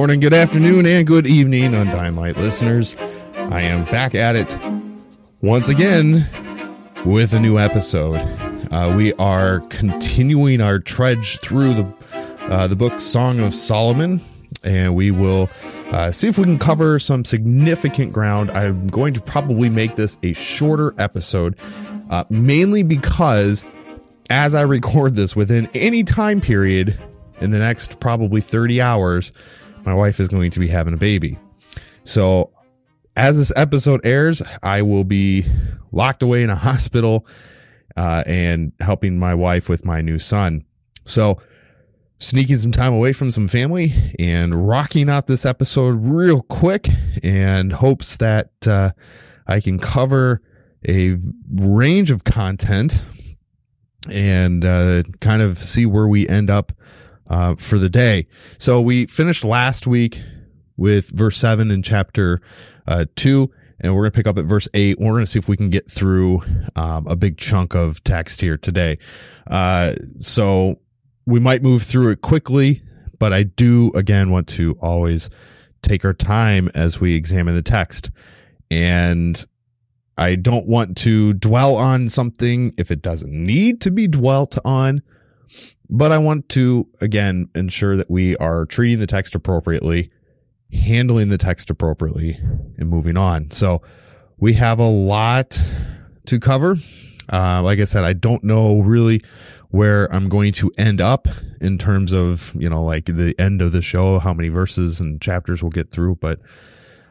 morning, good afternoon, and good evening, Undying Light listeners. I am back at it once again with a new episode. Uh, we are continuing our trudge through the uh, the book Song of Solomon, and we will uh, see if we can cover some significant ground. I'm going to probably make this a shorter episode, uh, mainly because as I record this within any time period in the next probably 30 hours, my wife is going to be having a baby. So, as this episode airs, I will be locked away in a hospital uh, and helping my wife with my new son. So, sneaking some time away from some family and rocking out this episode real quick and hopes that uh, I can cover a range of content and uh, kind of see where we end up uh, for the day. So we finished last week with verse 7 in chapter uh, 2, and we're going to pick up at verse 8. We're going to see if we can get through um, a big chunk of text here today. Uh, so we might move through it quickly, but I do, again, want to always take our time as we examine the text. And I don't want to dwell on something if it doesn't need to be dwelt on but I want to, again, ensure that we are treating the text appropriately, handling the text appropriately, and moving on. So we have a lot to cover. Uh, like I said, I don't know really where I'm going to end up in terms of, you know, like the end of the show, how many verses and chapters we'll get through, but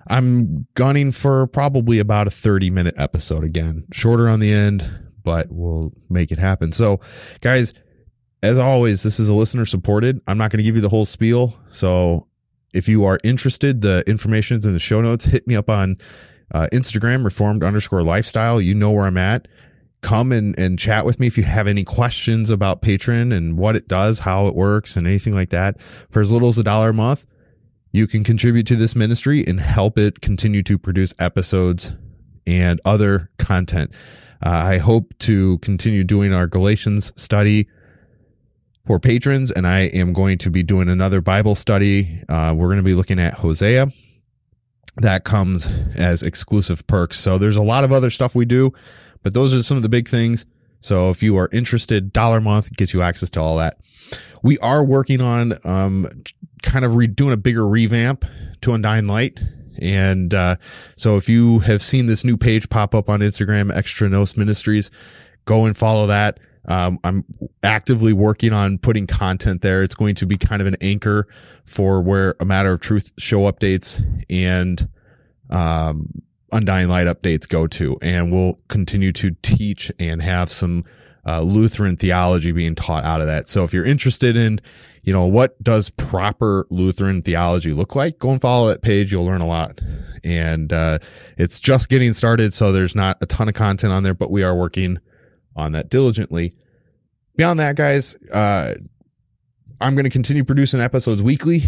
I'm gunning for probably about a 30 minute episode again, shorter on the end, but we'll make it happen. So, guys, as always, this is a listener supported. I'm not going to give you the whole spiel. So if you are interested, the information is in the show notes. Hit me up on uh, Instagram, reformed underscore lifestyle. You know where I'm at. Come and, and chat with me if you have any questions about Patreon and what it does, how it works, and anything like that. For as little as a dollar a month, you can contribute to this ministry and help it continue to produce episodes and other content. Uh, I hope to continue doing our Galatians study for patrons, and I am going to be doing another Bible study. Uh, we're going to be looking at Hosea. That comes as exclusive perks. So there's a lot of other stuff we do, but those are some of the big things. So if you are interested, dollar month gets you access to all that. We are working on um, kind of re- doing a bigger revamp to Undying Light. And uh, so if you have seen this new page pop up on Instagram, Extra Nos Ministries, go and follow that. Um, I'm actively working on putting content there. It's going to be kind of an anchor for where a matter of truth show updates and um, undying light updates go to, and we'll continue to teach and have some uh, Lutheran theology being taught out of that. So if you're interested in, you know, what does proper Lutheran theology look like, go and follow that page. You'll learn a lot, and uh, it's just getting started, so there's not a ton of content on there, but we are working on that diligently. beyond that, guys, uh, I'm going to continue producing episodes weekly.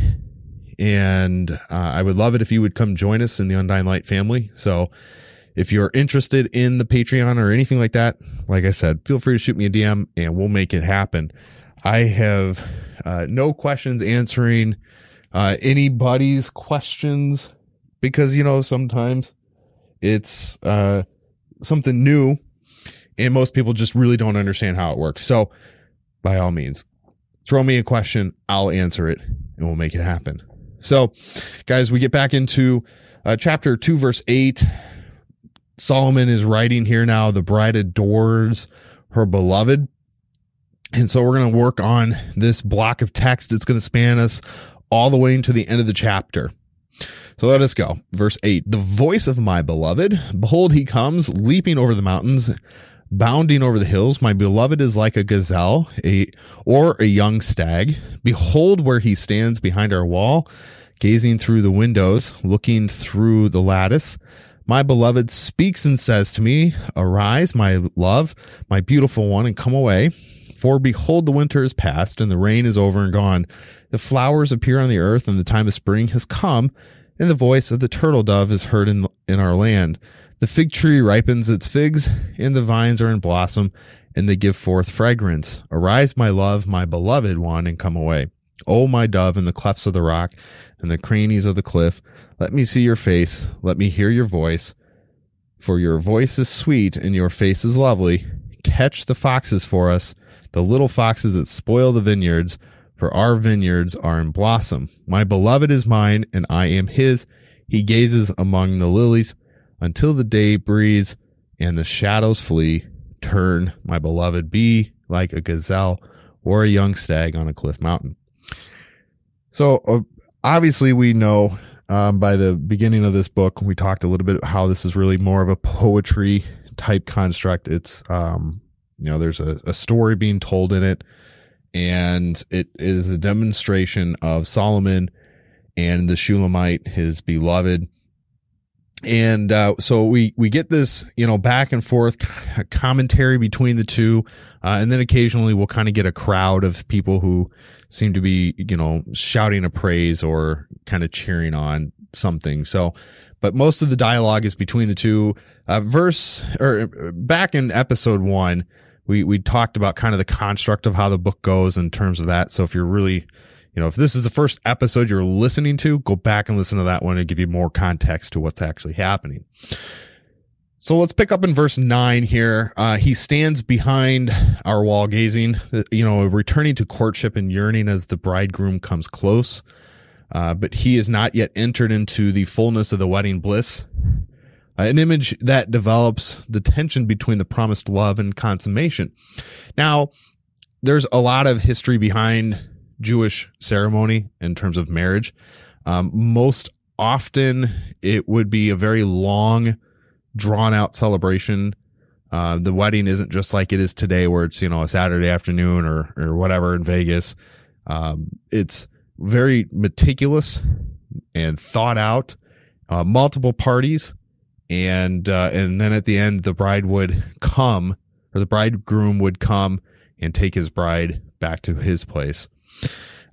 And uh, I would love it if you would come join us in the Undying Light family. So if you're interested in the Patreon or anything like that, like I said, feel free to shoot me a DM and we'll make it happen. I have uh, no questions answering uh, anybody's questions because, you know, sometimes it's uh, something new and most people just really don't understand how it works. So by all means, throw me a question. I'll answer it and we'll make it happen. So guys, we get back into uh, chapter two, verse eight. Solomon is writing here now, the bride adores her beloved. And so we're going to work on this block of text. It's going to span us all the way into the end of the chapter. So let us go. Verse 8 The voice of my beloved, behold, he comes, leaping over the mountains, bounding over the hills. My beloved is like a gazelle, a or a young stag. Behold where he stands behind our wall, gazing through the windows, looking through the lattice. My beloved speaks and says to me, Arise, my love, my beautiful one, and come away. For behold, the winter is past, and the rain is over and gone. The flowers appear on the earth, and the time of spring has come, and the voice of the turtle dove is heard in, in our land. The fig tree ripens its figs, and the vines are in blossom, and they give forth fragrance. Arise, my love, my beloved one, and come away. O my dove, in the clefts of the rock, and the crannies of the cliff, let me see your face, let me hear your voice. For your voice is sweet, and your face is lovely. Catch the foxes for us, the little foxes that spoil the vineyards, for our vineyards are in blossom. My beloved is mine, and I am his. He gazes among the lilies until the day breeze and the shadows flee. Turn, my beloved, be like a gazelle or a young stag on a cliff mountain. So uh, obviously, we know um, by the beginning of this book, we talked a little bit how this is really more of a poetry type construct. It's um, you know, there's a, a story being told in it, and it is a demonstration of Solomon and the Shulamite, his beloved. And uh, so we we get this, you know, back and forth commentary between the two, uh, and then occasionally we'll kind of get a crowd of people who seem to be, you know, shouting a praise or kind of cheering on something. So, but most of the dialogue is between the two. Uh, verse or back in episode one, we we talked about kind of the construct of how the book goes in terms of that. So if you're really, you know, if this is the first episode you're listening to, go back and listen to that one and give you more context to what's actually happening. So let's pick up in verse nine here. Uh, he stands behind our wall gazing, you know, returning to courtship and yearning as the bridegroom comes close. Uh, but he is not yet entered into the fullness of the wedding bliss uh, an image that develops the tension between the promised love and consummation. Now, there's a lot of history behind Jewish ceremony in terms of marriage. Um, most often, it would be a very long, drawn out celebration. Uh, the wedding isn't just like it is today, where it's you know a Saturday afternoon or or whatever in Vegas. Um, it's very meticulous and thought out. Uh, multiple parties and uh, and then at the end the bride would come or the bridegroom would come and take his bride back to his place.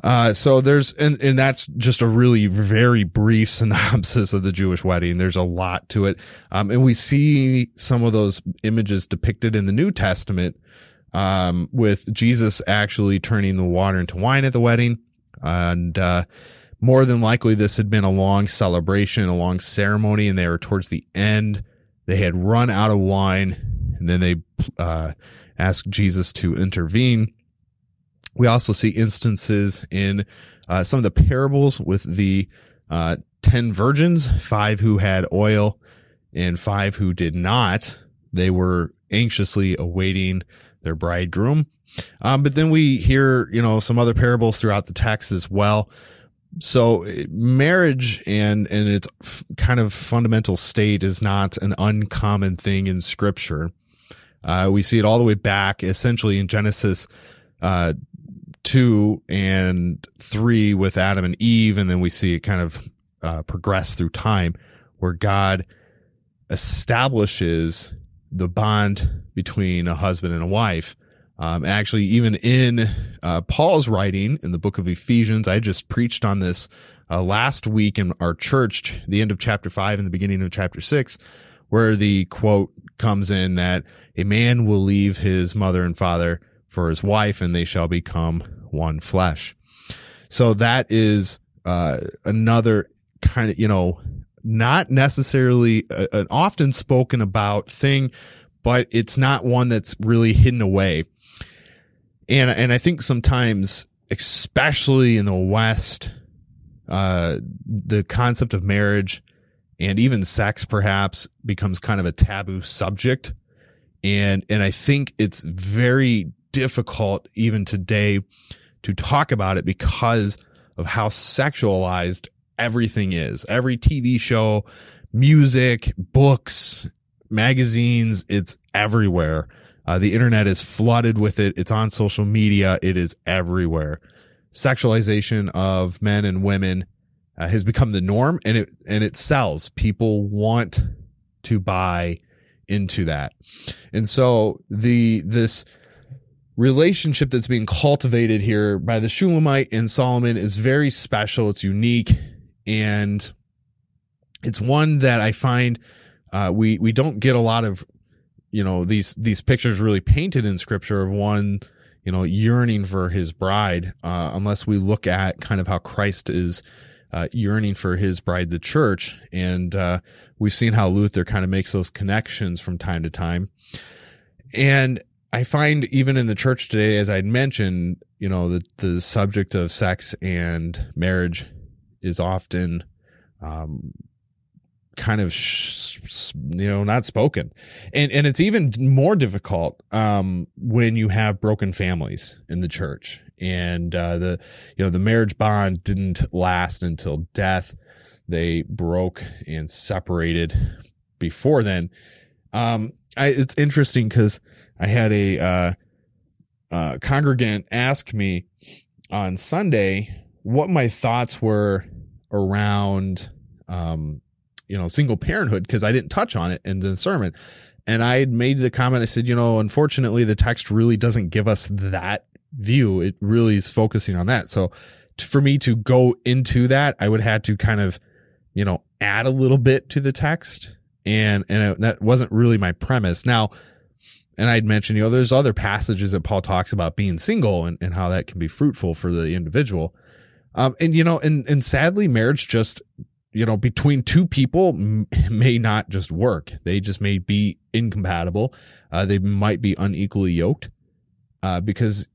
Uh, so there's, and, and that's just a really very brief synopsis of the Jewish wedding. There's a lot to it. Um, and we see some of those images depicted in the New Testament, um, with Jesus actually turning the water into wine at the wedding. And, uh, more than likely this had been a long celebration, a long ceremony, and they were towards the end. They had run out of wine, and then they uh, asked Jesus to intervene. We also see instances in uh, some of the parables with the uh, 10 virgins, five who had oil and five who did not. They were anxiously awaiting their bridegroom. Um, but then we hear, you know, some other parables throughout the text as well so marriage and and its f- kind of fundamental state is not an uncommon thing in scripture uh, we see it all the way back essentially in genesis uh, 2 and 3 with adam and eve and then we see it kind of uh, progress through time where god establishes the bond between a husband and a wife. Um, actually, even in uh, Paul's writing in the book of Ephesians, I just preached on this uh, last week in our church, the end of chapter five and the beginning of chapter six, where the quote comes in that a man will leave his mother and father for his wife and they shall become one flesh. So that is, uh, another kind of, you know, not necessarily a, an often spoken about thing, but it's not one that's really hidden away. And, and I think sometimes, especially in the West, uh, the concept of marriage and even sex perhaps becomes kind of a taboo subject. And, and I think it's very difficult even today to talk about it because of how sexualized everything is. Every TV show, music, books, magazines, it's everywhere. Uh, the internet is flooded with it. It's on social media. It is everywhere. Sexualization of men and women uh, has become the norm and it, and it sells. People want to buy into that. And so the, this, relationship that's being cultivated here by the Shulamite and Solomon is very special. It's unique. And it's one that I find uh, we we don't get a lot of you know these these pictures really painted in scripture of one you know yearning for his bride uh, unless we look at kind of how Christ is uh, yearning for his bride the church. And uh, we've seen how Luther kind of makes those connections from time to time. And I find even in the church today, as I'd mentioned, you know, the, the subject of sex and marriage is often, um, kind of, sh- you know, not spoken. And, and it's even more difficult, um, when you have broken families in the church and, uh, the, you know, the marriage bond didn't last until death. They broke and separated before then. Um, I, it's interesting because, I had a uh, uh, congregant ask me on Sunday what my thoughts were around, um, you know, single parenthood because I didn't touch on it in the sermon. And I had made the comment, I said, you know, unfortunately, the text really doesn't give us that view. It really is focusing on that. So for me to go into that, I would have to kind of, you know, add a little bit to the text. And, and it, that wasn't really my premise. Now, and I'd mentioned, you know, there's other passages that Paul talks about being single and, and how that can be fruitful for the individual. Um, and you know, and, and sadly, marriage just, you know, between two people m- may not just work. They just may be incompatible. Uh, they might be unequally yoked. Uh, because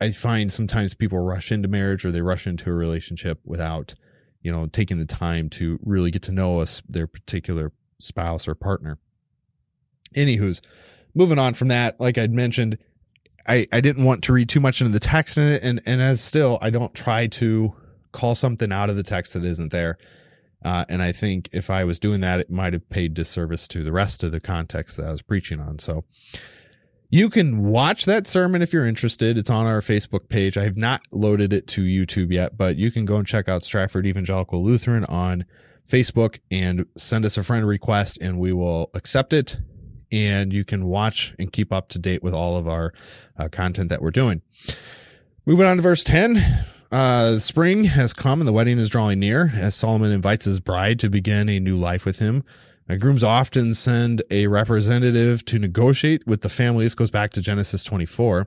I find sometimes people rush into marriage or they rush into a relationship without, you know, taking the time to really get to know us, their particular spouse or partner. Anywho's, moving on from that, like I'd mentioned, I, I didn't want to read too much into the text in it. And, and as still, I don't try to call something out of the text that isn't there. Uh, and I think if I was doing that, it might have paid disservice to the rest of the context that I was preaching on. So you can watch that sermon if you're interested. It's on our Facebook page. I have not loaded it to YouTube yet, but you can go and check out Stratford Evangelical Lutheran on Facebook and send us a friend request and we will accept it and you can watch and keep up to date with all of our uh, content that we're doing. Moving on to verse 10. Uh, spring has come and the wedding is drawing near as Solomon invites his bride to begin a new life with him. Uh, grooms often send a representative to negotiate with the family. This goes back to Genesis 24.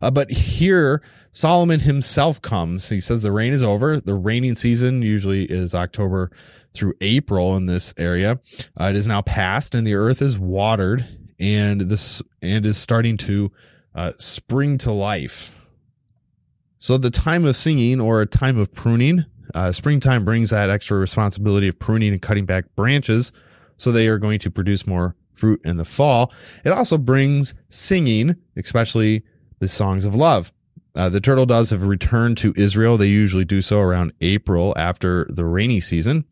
Uh, but here, Solomon himself comes. He says the rain is over. The raining season usually is October through April in this area. Uh, it is now past and the earth is watered and this and is starting to uh, spring to life. So the time of singing or a time of pruning, uh, springtime brings that extra responsibility of pruning and cutting back branches. So they are going to produce more fruit in the fall. It also brings singing, especially the songs of love. Uh, the turtle doves have returned to Israel. They usually do so around April after the rainy season.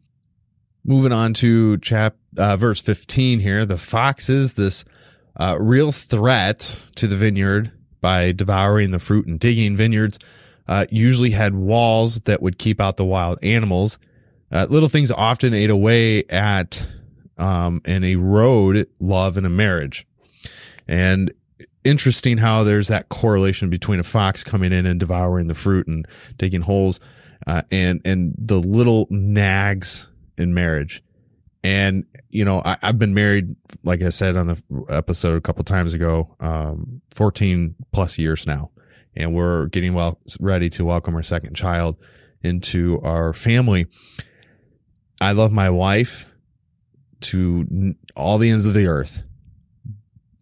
Moving on to chap uh, verse 15 here. The foxes, this uh, real threat to the vineyard by devouring the fruit and digging vineyards, uh, usually had walls that would keep out the wild animals. Uh, little things often ate away at um, and erode love in a marriage. And interesting how there's that correlation between a fox coming in and devouring the fruit and digging holes, uh, and and the little nags in marriage. And you know, I, have been married, like I said on the episode a couple times ago, um, 14 plus years now, and we're getting well ready to welcome our second child into our family. I love my wife to all the ends of the earth.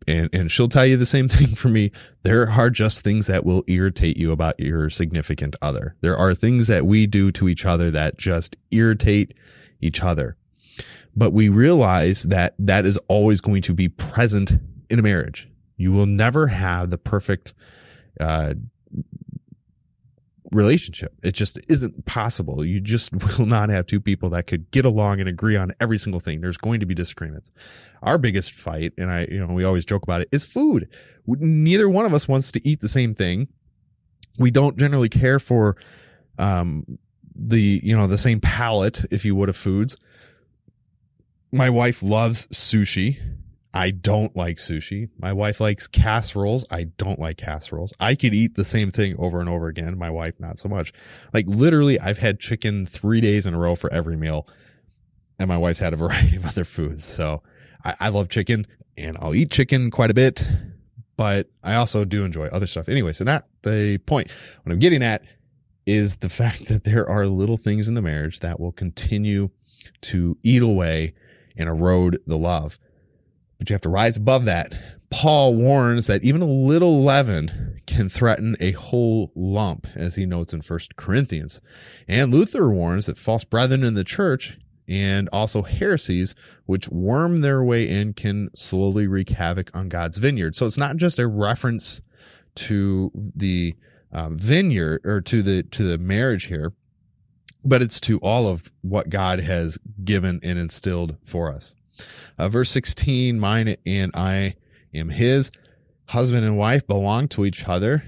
And, and she'll tell you the same thing for me. There are just things that will irritate you about your significant other. There are things that we do to each other that just irritate each other. But we realize that that is always going to be present in a marriage. You will never have the perfect, uh, relationship. It just isn't possible. You just will not have two people that could get along and agree on every single thing. There's going to be disagreements. Our biggest fight, and I, you know, we always joke about it, is food. Neither one of us wants to eat the same thing. We don't generally care for, um, the, you know, the same palate, if you would, of foods. My wife loves sushi I don't like sushi. My wife likes casseroles. I don't like casseroles. I could eat the same thing over and over again. My wife, not so much. Like literally, I've had chicken three days in a row for every meal. And my wife's had a variety of other foods. So I, I love chicken and I'll eat chicken quite a bit, but I also do enjoy other stuff. Anyway, so not the point. What I'm getting at is the fact that there are little things in the marriage that will continue to eat away and erode the love but you have to rise above that. Paul warns that even a little leaven can threaten a whole lump, as he notes in First Corinthians. And Luther warns that false brethren in the church and also heresies which worm their way in can slowly wreak havoc on God's vineyard. So it's not just a reference to the um, vineyard or to the to the marriage here, but it's to all of what God has given and instilled for us. Uh, verse 16, mine and I am his. Husband and wife belong to each other,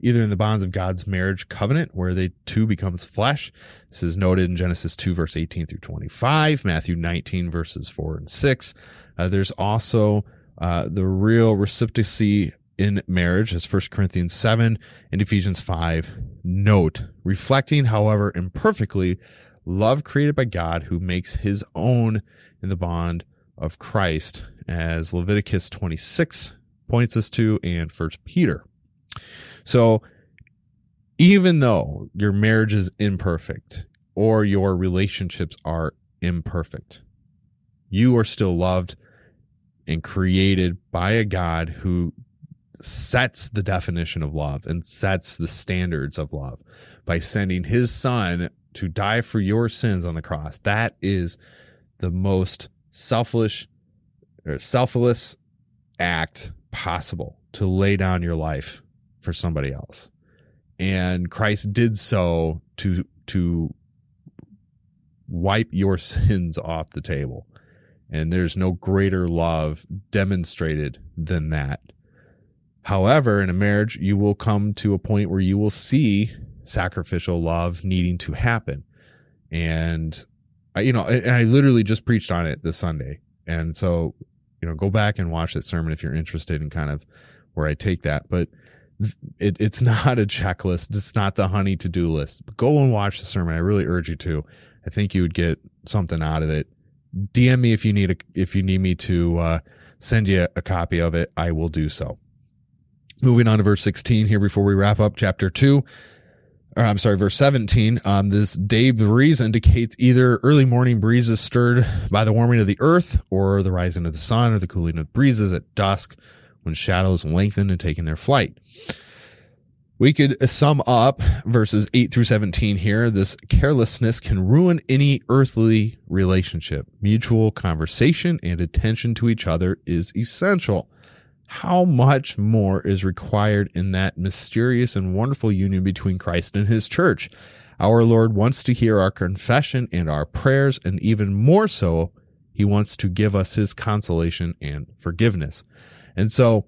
either in the bonds of God's marriage covenant, where they two becomes flesh. This is noted in Genesis 2, verse 18 through 25, Matthew 19, verses 4 and 6. Uh, there's also uh, the real reciprocity in marriage, as 1 Corinthians 7 and Ephesians 5 note, reflecting, however, imperfectly, love created by God who makes his own in the bond of Christ, as Leviticus 26 points us to, and First Peter. So, even though your marriage is imperfect or your relationships are imperfect, you are still loved and created by a God who sets the definition of love and sets the standards of love by sending his son to die for your sins on the cross. That is the most selfish or selfless act possible to lay down your life for somebody else. And Christ did so to, to wipe your sins off the table. And there's no greater love demonstrated than that. However, in a marriage, you will come to a point where you will see sacrificial love needing to happen. And I, you know, and I literally just preached on it this Sunday. And so, you know, go back and watch that sermon if you're interested in kind of where I take that. But it, it's not a checklist. It's not the honey to do list. Go and watch the sermon. I really urge you to. I think you would get something out of it. DM me if you need a, if you need me to, uh, send you a copy of it. I will do so. Moving on to verse 16 here before we wrap up chapter two or I'm sorry, verse 17, um, this day breeze indicates either early morning breezes stirred by the warming of the earth or the rising of the sun or the cooling of breezes at dusk when shadows lengthen and taking their flight. We could sum up verses 8 through 17 here. This carelessness can ruin any earthly relationship. Mutual conversation and attention to each other is essential how much more is required in that mysterious and wonderful union between Christ and his church. Our Lord wants to hear our confession and our prayers, and even more so, he wants to give us his consolation and forgiveness. And so,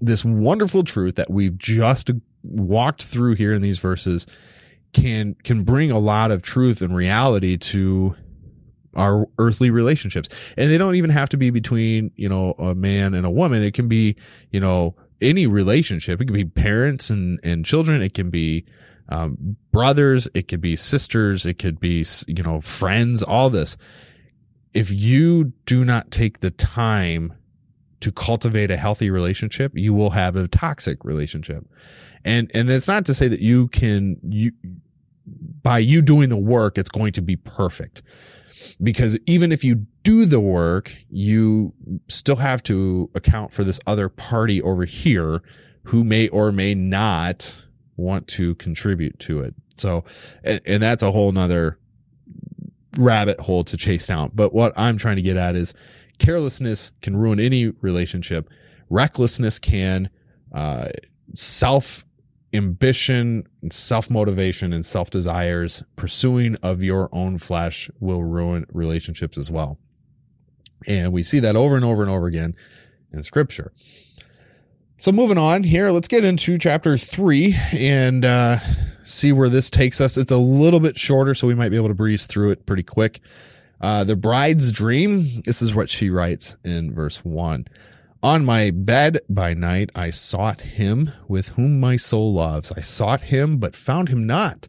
this wonderful truth that we've just walked through here in these verses can can bring a lot of truth and reality to our earthly relationships. And they don't even have to be between, you know, a man and a woman. It can be, you know, any relationship. It can be parents and, and children. It can be, um, brothers. It could be sisters. It could be, you know, friends, all this. If you do not take the time to cultivate a healthy relationship, you will have a toxic relationship. And, and it's not to say that you can, you, by you doing the work, it's going to be perfect. Because even if you do the work, you still have to account for this other party over here who may or may not want to contribute to it. So, and, and that's a whole nother rabbit hole to chase down. But what I'm trying to get at is carelessness can ruin any relationship. Recklessness can, uh, self ambition, self motivation, and self desires, pursuing of your own flesh will ruin relationships as well. And we see that over and over and over again in scripture. So moving on here, let's get into chapter three and uh, see where this takes us. It's a little bit shorter, so we might be able to breeze through it pretty quick. Uh, the bride's dream. This is what she writes in verse one. On my bed by night, I sought him with whom my soul loves. I sought him, but found him not.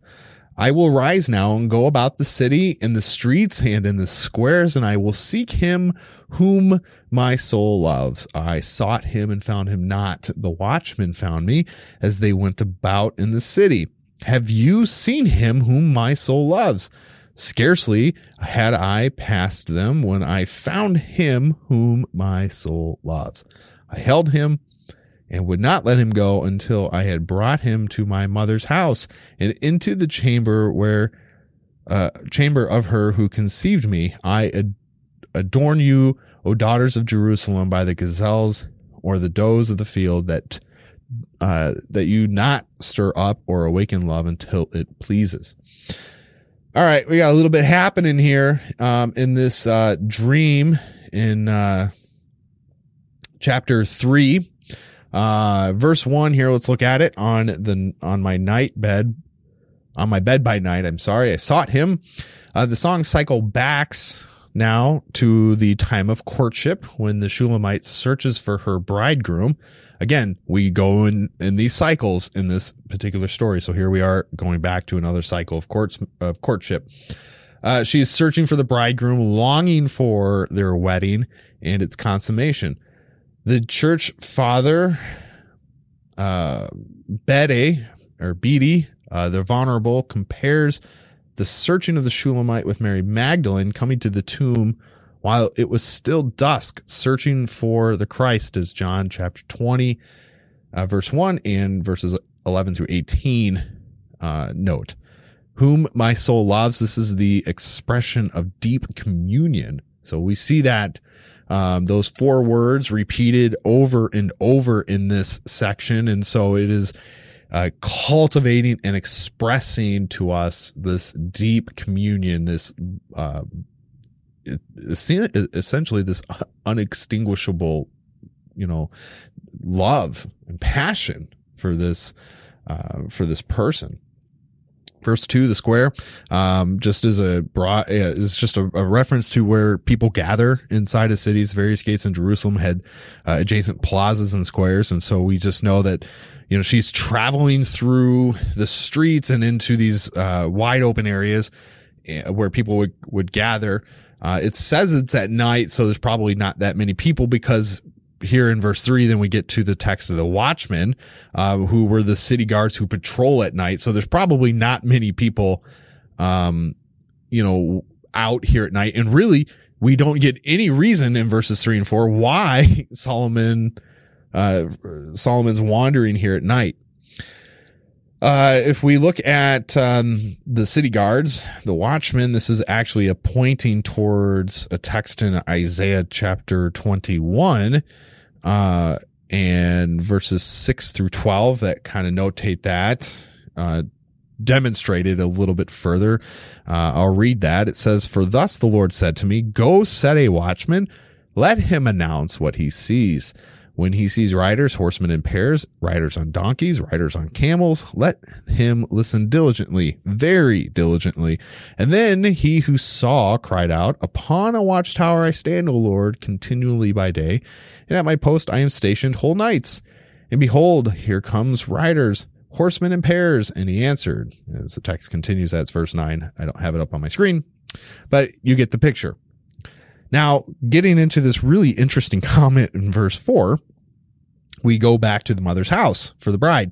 I will rise now and go about the city in the streets and in the squares, and I will seek him whom my soul loves. I sought him and found him not. The watchmen found me as they went about in the city. Have you seen him whom my soul loves? Scarcely had I passed them when I found him whom my soul loves. I held him and would not let him go until I had brought him to my mother's house and into the chamber where, uh, chamber of her who conceived me. I ad- adorn you, O daughters of Jerusalem, by the gazelles or the does of the field that, uh, that you not stir up or awaken love until it pleases. All right, we got a little bit happening here um, in this uh, dream in uh, chapter three, uh, verse one. Here, let's look at it on the on my night bed, on my bed by night. I'm sorry, I sought him. Uh, the song cycle backs now to the time of courtship when the Shulamite searches for her bridegroom again, we go in, in these cycles in this particular story. So here we are going back to another cycle of courts, of courtship. Uh, she's searching for the bridegroom, longing for their wedding and its consummation. The church father, uh, Bede or Beatty, uh, the Venerable compares the searching of the Shulamite with Mary Magdalene coming to the tomb while it was still dusk, searching for the Christ, as John chapter 20, uh, verse 1 and verses 11 through 18 uh, note. Whom my soul loves. This is the expression of deep communion. So we see that um, those four words repeated over and over in this section. And so it is uh, cultivating and expressing to us this deep communion, this uh, essentially this unextinguishable, you know, love and passion for this, uh, for this person. Verse two, the square, um, just as a broad, is just a, a, reference to where people gather inside of cities. Various gates in Jerusalem had uh, adjacent plazas and squares. And so we just know that, you know, she's traveling through the streets and into these, uh, wide open areas eh, where people would, would gather. Uh, it says it's at night, so there's probably not that many people because here in verse three, then we get to the text of the watchmen, uh, who were the city guards who patrol at night. So there's probably not many people, um, you know, out here at night. And really, we don't get any reason in verses three and four why Solomon, uh, Solomon's wandering here at night. Uh, if we look at um, the city guards, the watchmen, this is actually a pointing towards a text in Isaiah chapter 21, uh, and verses 6 through 12 that kind of notate that, uh, demonstrated a little bit further. Uh, I'll read that. It says, For thus the Lord said to me, Go set a watchman, let him announce what he sees. When he sees riders, horsemen in pairs, riders on donkeys, riders on camels, let him listen diligently, very diligently. And then he who saw cried out, Upon a watchtower I stand, O Lord, continually by day, and at my post I am stationed whole nights. And behold, here comes riders, horsemen in pairs. And he answered, as the text continues, that's verse nine. I don't have it up on my screen, but you get the picture. Now, getting into this really interesting comment in verse four, we go back to the mother's house for the bride.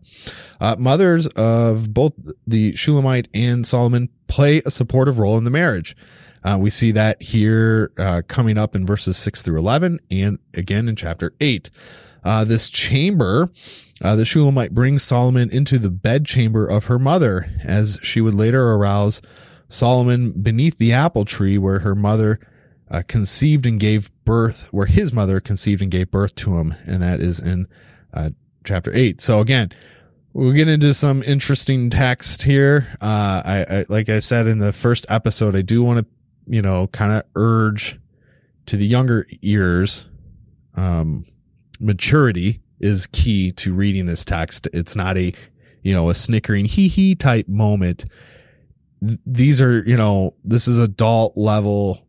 Uh, mothers of both the Shulamite and Solomon play a supportive role in the marriage. Uh, we see that here uh, coming up in verses 6 through 11 and again in chapter 8. Uh, this chamber, uh, the Shulamite brings Solomon into the bedchamber of her mother, as she would later arouse Solomon beneath the apple tree where her mother uh, conceived and gave birth, where his mother conceived and gave birth to him. And that is in uh, chapter 8. So again, we'll get into some interesting text here. Uh, I, I, like I said in the first episode, I do want to, you know, kind of urge to the younger ears, um, maturity is key to reading this text. It's not a, you know, a snickering hee hee type moment. Th- these are, you know, this is adult level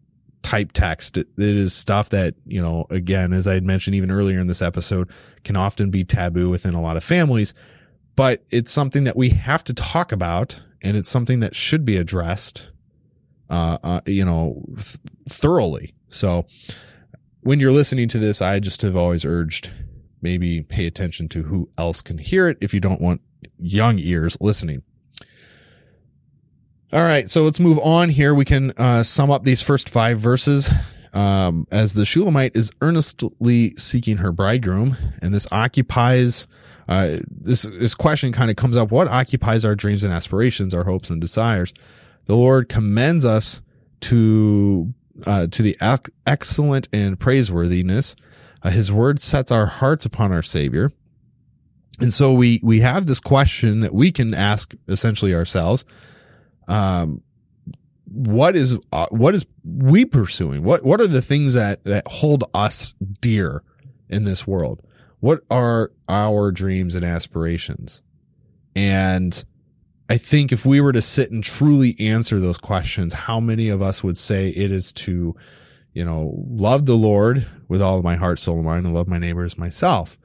type text. It, is stuff that, you know, again, as I had mentioned even earlier in this episode, can often be taboo within a lot of families, but it's something that we have to talk about and it's something that should be addressed, uh, uh you know, th- thoroughly. So when you're listening to this, I just have always urged maybe pay attention to who else can hear it if you don't want young ears listening. All right, so let's move on here. We can uh, sum up these first five verses um, as the Shulamite is earnestly seeking her bridegroom, and this occupies. Uh, this this question kind of comes up: What occupies our dreams and aspirations, our hopes and desires? The Lord commends us to uh, to the ac- excellent and praiseworthiness. Uh, his word sets our hearts upon our Savior, and so we we have this question that we can ask essentially ourselves um, what is uh, what is we pursuing? What what are the things that that hold us dear in this world? What are our dreams and aspirations? And I think if we were to sit and truly answer those questions, how many of us would say it is to, you know, love the Lord with all of my heart, soul, and mind, and love my neighbors myself?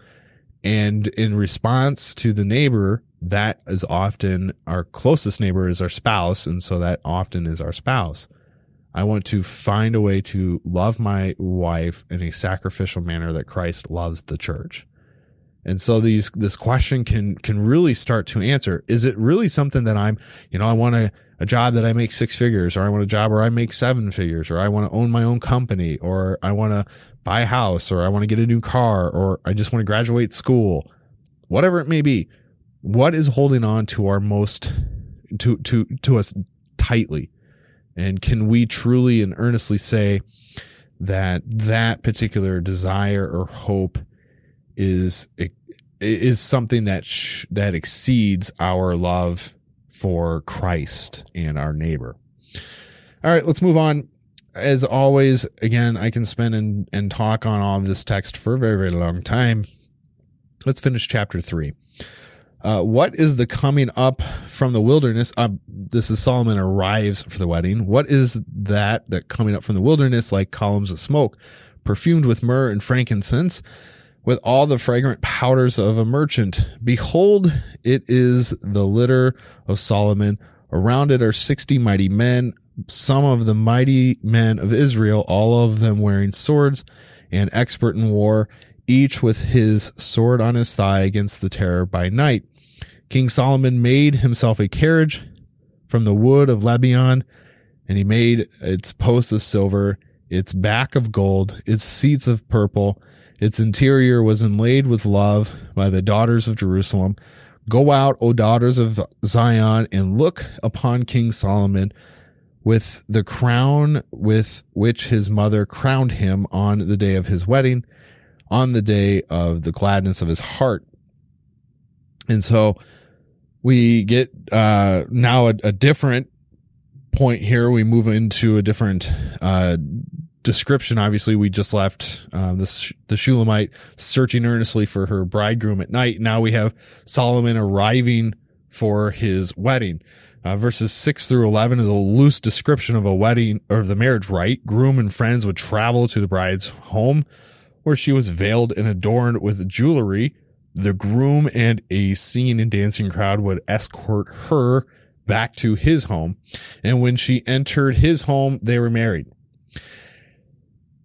And in response to the neighbor, that is often our closest neighbor is our spouse. And so that often is our spouse. I want to find a way to love my wife in a sacrificial manner that Christ loves the church. And so these, this question can, can really start to answer. Is it really something that I'm, you know, I want a, a job that I make six figures or I want a job where I make seven figures or I want to own my own company or I want to buy a house or I want to get a new car or I just want to graduate school, whatever it may be what is holding on to our most to to to us tightly and can we truly and earnestly say that that particular desire or hope is is something that sh- that exceeds our love for Christ and our neighbor. All right, let's move on. As always, again, I can spend and, and talk on all of this text for a very, very long time. Let's finish chapter three. Uh, what is the coming up from the wilderness? Uh, this is Solomon arrives for the wedding. What is that that coming up from the wilderness like columns of smoke, perfumed with myrrh and frankincense, with all the fragrant powders of a merchant? Behold, it is the litter of Solomon. Around it are sixty mighty men, some of the mighty men of Israel, all of them wearing swords and expert in war, each with his sword on his thigh against the terror by night. King Solomon made himself a carriage from the wood of Lebanon, and he made its posts of silver, its back of gold, its seats of purple. Its interior was inlaid with love by the daughters of Jerusalem. Go out, O daughters of Zion, and look upon King Solomon with the crown with which his mother crowned him on the day of his wedding, on the day of the gladness of his heart. And so we get uh, now a, a, different point here. We move into a different uh, description. Obviously, we just left uh, this the Shulamite searching earnestly for her bridegroom at night. Now we have Solomon arriving for his wedding. Uh, verses 6 through 11 is a loose description of a wedding or the marriage rite. Groom and friends would travel to the bride's home where she was veiled and adorned with jewelry the groom and a singing and dancing crowd would escort her back to his home. And when she entered his home, they were married.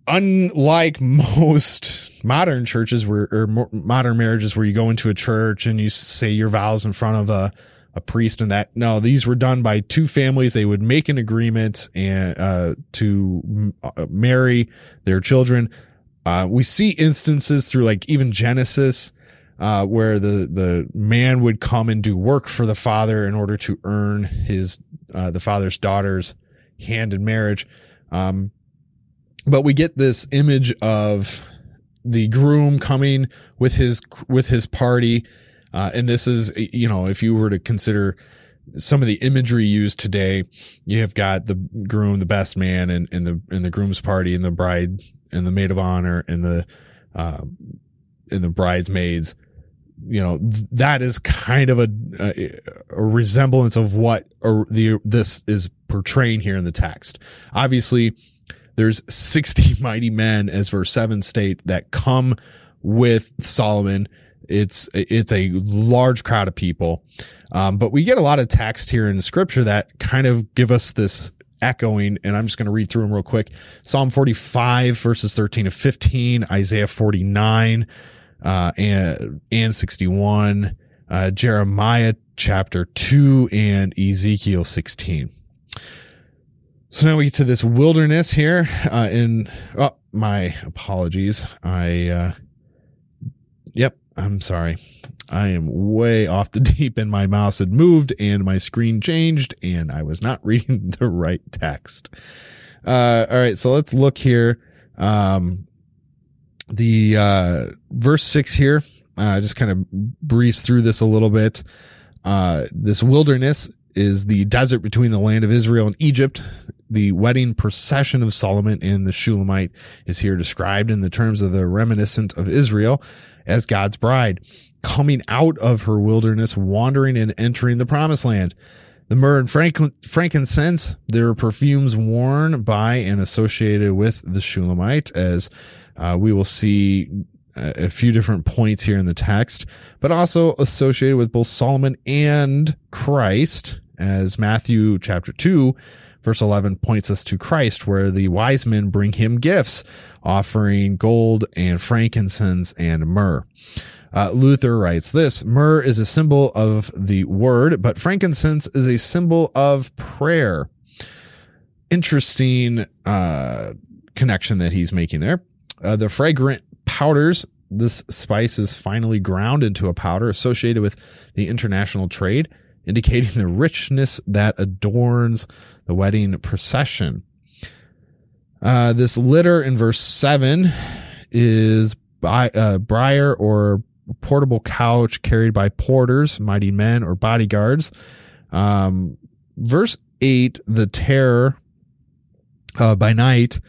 Unlike most modern churches where, or modern marriages where you go into a church and you say your vows in front of a, a priest and that, no, these were done by two families. They would make an agreement and, uh, to uh, marry their children. Uh, we see instances through like even Genesis, uh, where the, the man would come and do work for the father in order to earn his, uh, the father's daughter's hand in marriage. Um, but we get this image of the groom coming with his, with his party. Uh, and this is, you know, if you were to consider some of the imagery used today, you have got the groom, the best man and, and the, and the groom's party and the bride and the maid of honor and the, uh, and the bridesmaids you know that is kind of a, a, a resemblance of what the this is portraying here in the text. Obviously, there's 60 mighty men, as verse seven state, that come with Solomon. It's it's a large crowd of people, um, but we get a lot of text here in scripture that kind of give us this echoing, and I'm just going to read through them real quick. Psalm 45 verses 13 to 15, Isaiah 49 uh, and, and 61, uh, Jeremiah chapter 2 and Ezekiel 16. So now we get to this wilderness here, uh, in, oh, my apologies. I, uh, yep, I'm sorry. I am way off the deep end. My mouse had moved and my screen changed and I was not reading the right text. Uh, all right. So let's look here. Um, the uh, verse six here, uh, just kind of breeze through this a little bit. Uh, this wilderness is the desert between the land of Israel and Egypt. The wedding procession of Solomon and the Shulamite is here described in the terms of the reminiscent of Israel as God's bride coming out of her wilderness, wandering and entering the promised land. The myrrh and frank- frankincense, their perfumes worn by and associated with the Shulamite as uh, we will see a few different points here in the text, but also associated with both Solomon and Christ, as Matthew chapter 2, verse 11 points us to Christ, where the wise men bring him gifts, offering gold and frankincense and myrrh. Uh, Luther writes this Myrrh is a symbol of the word, but frankincense is a symbol of prayer. Interesting uh, connection that he's making there. Uh, the fragrant powders, this spice is finally ground into a powder associated with the international trade, indicating the richness that adorns the wedding procession. Uh, this litter in verse 7 is by, uh, briar or portable couch carried by porters, mighty men, or bodyguards. Um, verse 8, the terror uh, by night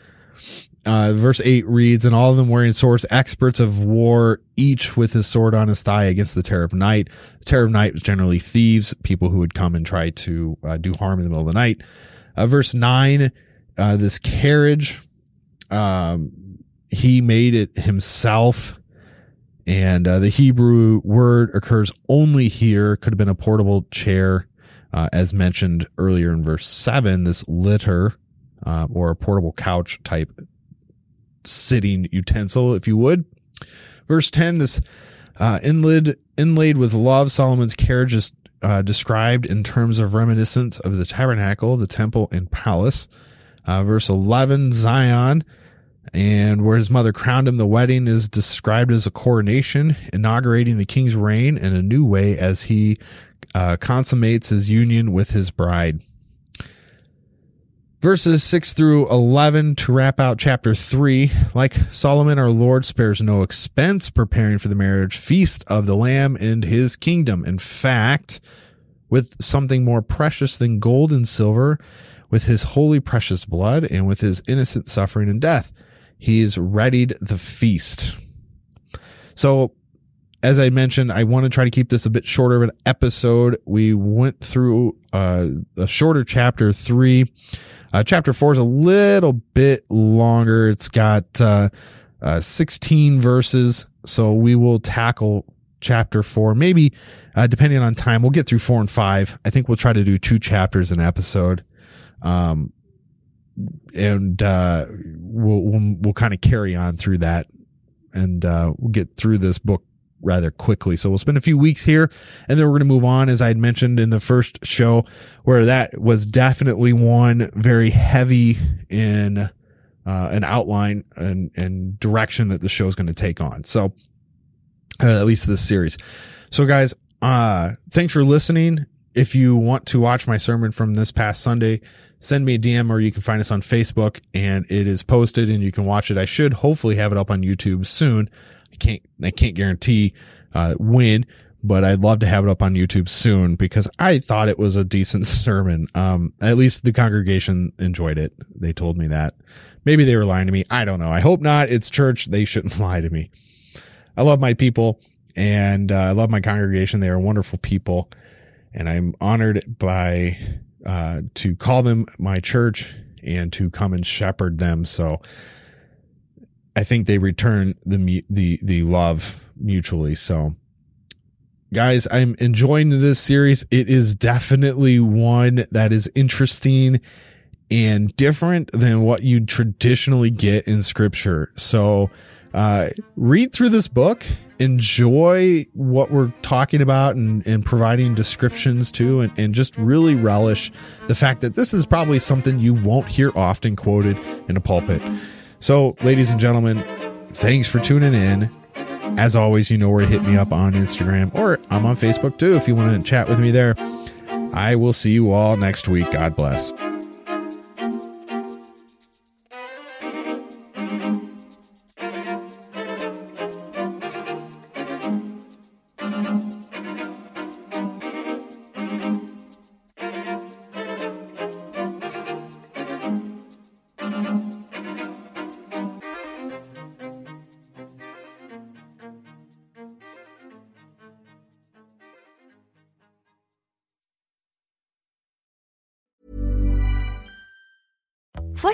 uh, verse 8 reads, and all of them wearing swords, experts of war, each with his sword on his thigh against the terror of night. The terror of night was generally thieves, people who would come and try to uh, do harm in the middle of the night. Uh, verse 9, uh, this carriage, um, he made it himself. And uh, the Hebrew word occurs only here, could have been a portable chair, uh, as mentioned earlier in verse 7, this litter. Uh, or a portable couch type sitting utensil, if you would. Verse 10, this uh, inlaid, inlaid with love, Solomon's carriage is uh, described in terms of reminiscence of the tabernacle, the temple, and palace. Uh, verse 11, Zion, and where his mother crowned him, the wedding is described as a coronation, inaugurating the king's reign in a new way as he uh, consummates his union with his bride verses 6 through 11 to wrap out chapter 3 like solomon our lord spares no expense preparing for the marriage feast of the lamb and his kingdom. In fact with something more precious than gold and silver with his holy precious blood and with his innocent suffering and death he's readied the feast. So as I mentioned, I want to try to keep this a bit shorter of an episode. We went through uh, a shorter chapter three uh, chapter four is a little bit longer. It's got uh, uh, 16 verses, so we will tackle chapter four, maybe uh, depending on time, we'll get through four and five. I think we'll try to do two chapters an episode. Um, and, uh, we'll, we'll, we'll kind of carry on through that and, uh, we'll get through this book rather quickly. So we'll spend a few weeks here and then we're going to move on, as I had mentioned in the first show, where that was definitely one very heavy in, uh, an outline and, and direction that the show is going to take on. So, at least this series. So guys, uh, thanks for listening. If you want to watch my sermon from this past Sunday, send me a DM or you can find us on Facebook and it is posted and you can watch it. I should hopefully have it up on YouTube soon. I can't, I can't guarantee, uh, when, but I'd love to have it up on YouTube soon because I thought it was a decent sermon. Um, at least the congregation enjoyed it. They told me that. Maybe they were lying to me. I don't know. I hope not. It's church. They shouldn't lie to me. I love my people and uh, I love my congregation. They are wonderful people and I'm honored by, uh, to call them my church and to come and shepherd them. So I think they return the, the, the love mutually. So guys, I'm enjoying this series. It is definitely one that is interesting and different than what you traditionally get in scripture. So, uh, read through this book, enjoy what we're talking about and, and providing descriptions to, and, and just really relish the fact that this is probably something you won't hear often quoted in a pulpit. So, ladies and gentlemen, thanks for tuning in. As always, you know where to hit me up on Instagram or I'm on Facebook too if you want to chat with me there. I will see you all next week. God bless.